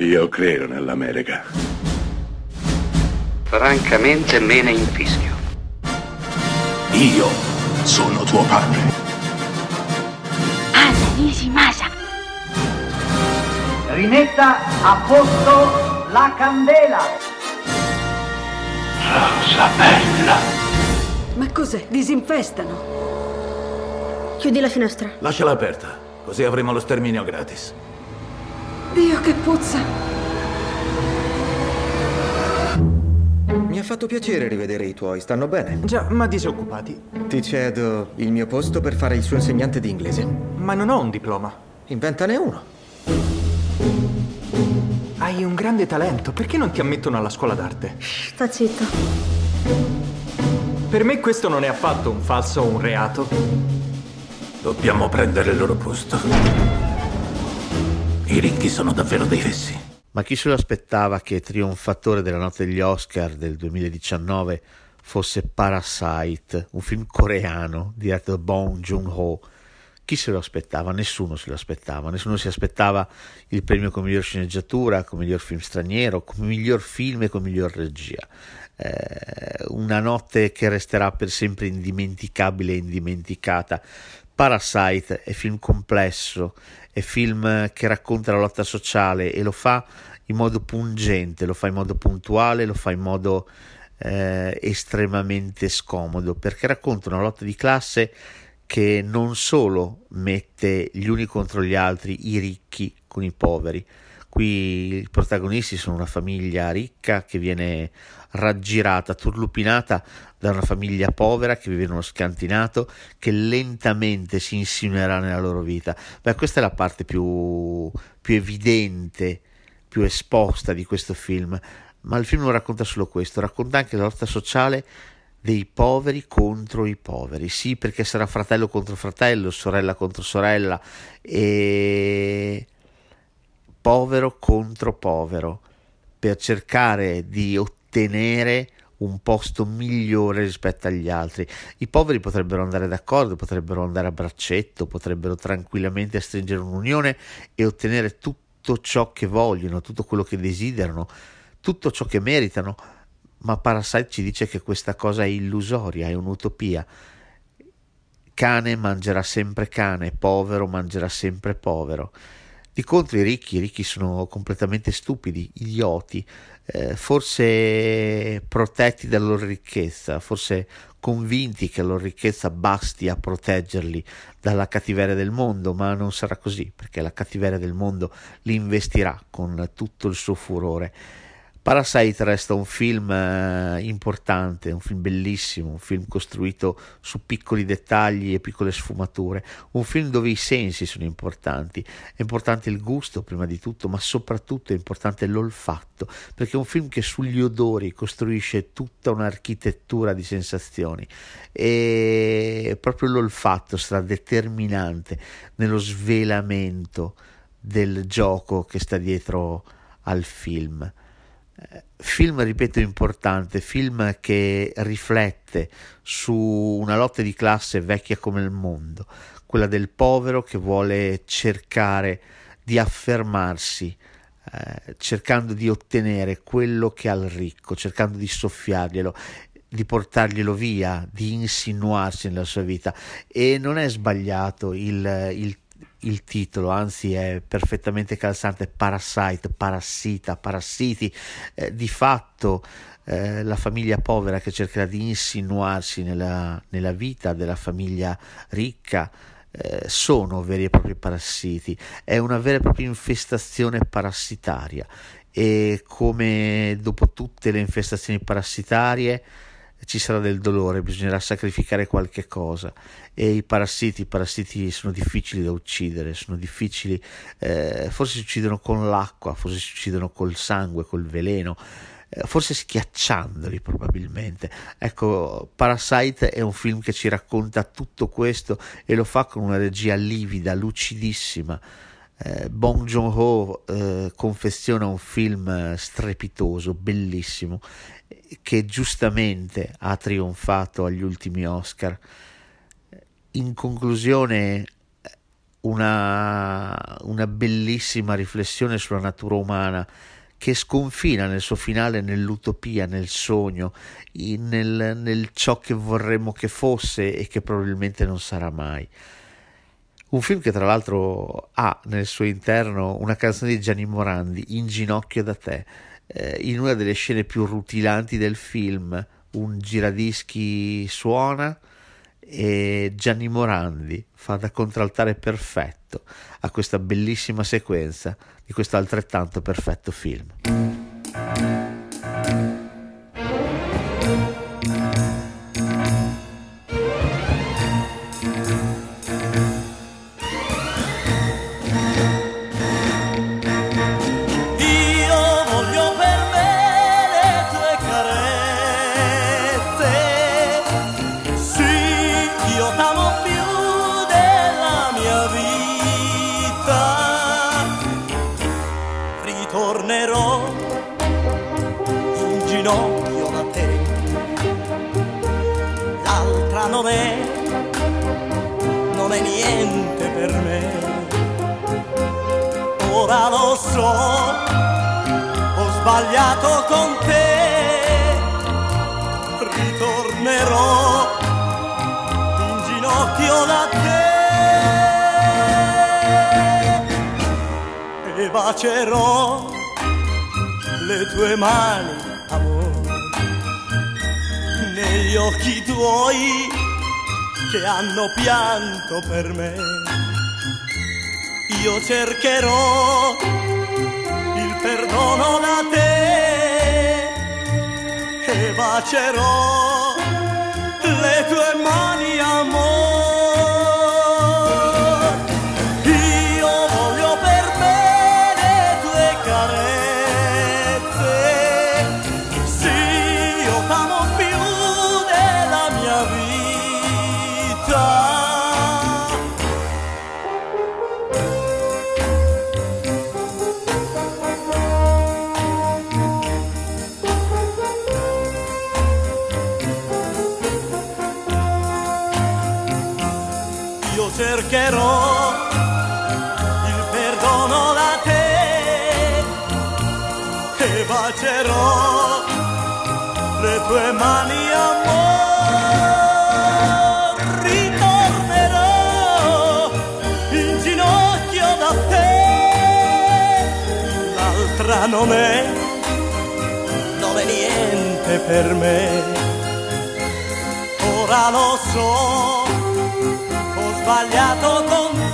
Io credo nell'America. Francamente me ne infischio. Io sono tuo padre. Anna Nishimasa. Rimetta a posto la candela. Rosa bella. Ma cos'è? Disinfestano. Chiudi la finestra. Lasciala aperta, così avremo lo sterminio gratis. Dio che puzza! Mi ha fatto piacere rivedere i tuoi, stanno bene. Già, ma disoccupati. Ti cedo il mio posto per fare il suo insegnante di inglese. Ma non ho un diploma. Inventane uno. Hai un grande talento, perché non ti ammettono alla scuola d'arte? Sta zitto. Per me questo non è affatto un falso o un reato. Dobbiamo prendere il loro posto. I ricchi sono davvero dei fessi. Ma chi se lo aspettava che trionfatore della notte degli Oscar del 2019 fosse Parasite, un film coreano diretto da Bong Joon-ho? Chi se lo aspettava? Nessuno se lo aspettava. Nessuno si aspettava il premio come miglior sceneggiatura, come miglior film straniero, come miglior film e come miglior regia. Eh, una notte che resterà per sempre indimenticabile e indimenticata. Parasite è film complesso, è film che racconta la lotta sociale e lo fa in modo pungente, lo fa in modo puntuale, lo fa in modo eh, estremamente scomodo, perché racconta una lotta di classe che non solo mette gli uni contro gli altri, i ricchi con i poveri. Qui i protagonisti sono una famiglia ricca che viene raggirata, turlupinata da una famiglia povera che vive in uno scantinato che lentamente si insinuerà nella loro vita. Beh, questa è la parte più, più evidente, più esposta di questo film, ma il film non racconta solo questo, racconta anche la lotta sociale dei poveri contro i poveri, sì perché sarà fratello contro fratello, sorella contro sorella e povero contro povero per cercare di ottenere un posto migliore rispetto agli altri. I poveri potrebbero andare d'accordo, potrebbero andare a braccetto, potrebbero tranquillamente stringere un'unione e ottenere tutto ciò che vogliono, tutto quello che desiderano, tutto ciò che meritano, ma Parasite ci dice che questa cosa è illusoria, è un'utopia. Cane mangerà sempre cane, povero mangerà sempre povero. Di contro i ricchi, i ricchi sono completamente stupidi, idioti, eh, forse protetti dalla loro ricchezza, forse convinti che la loro ricchezza basti a proteggerli dalla cattiveria del mondo, ma non sarà così, perché la cattiveria del mondo li investirà con tutto il suo furore Parasite resta un film eh, importante, un film bellissimo, un film costruito su piccoli dettagli e piccole sfumature, un film dove i sensi sono importanti, è importante il gusto prima di tutto, ma soprattutto è importante l'olfatto, perché è un film che sugli odori costruisce tutta un'architettura di sensazioni. E proprio l'olfatto sarà determinante nello svelamento del gioco che sta dietro al film. Film, ripeto, importante, film che riflette su una lotta di classe vecchia come il mondo, quella del povero che vuole cercare di affermarsi, eh, cercando di ottenere quello che ha il ricco, cercando di soffiarglielo di portarglielo via, di insinuarsi nella sua vita. E non è sbagliato il, il il titolo, anzi è perfettamente calzante, Parasite, Parassita, Parassiti, eh, di fatto eh, la famiglia povera che cercherà di insinuarsi nella, nella vita della famiglia ricca eh, sono veri e propri parassiti, è una vera e propria infestazione parassitaria. E come dopo tutte le infestazioni parassitarie ci sarà del dolore, bisognerà sacrificare qualche cosa e i parassiti, i parassiti sono difficili da uccidere, sono difficili, eh, forse si uccidono con l'acqua, forse si uccidono col sangue, col veleno, eh, forse schiacciandoli probabilmente. Ecco, Parasite è un film che ci racconta tutto questo e lo fa con una regia livida, lucidissima. Eh, Bong Joon-ho eh, confeziona un film strepitoso, bellissimo che giustamente ha trionfato agli ultimi Oscar. In conclusione, una, una bellissima riflessione sulla natura umana che sconfina nel suo finale nell'utopia, nel sogno, nel, nel ciò che vorremmo che fosse e che probabilmente non sarà mai. Un film che tra l'altro ha nel suo interno una canzone di Gianni Morandi, In ginocchio da te, eh, in una delle scene più rutilanti del film, un giradischi suona e Gianni Morandi fa da contraltare perfetto a questa bellissima sequenza di questo altrettanto perfetto film. Non è, non è niente per me. Ora lo so, ho sbagliato con te, ritornerò in ginocchio da te. Bacerò le tue mani, amore, negli occhi tuoi che hanno pianto per me. Io cercherò il perdono da te e bacerò cercherò il perdono da te e bacerò le tue mani amore. Ritornerò in ginocchio da te. L'altra non è non è niente per me. Ora lo so sbagliato con te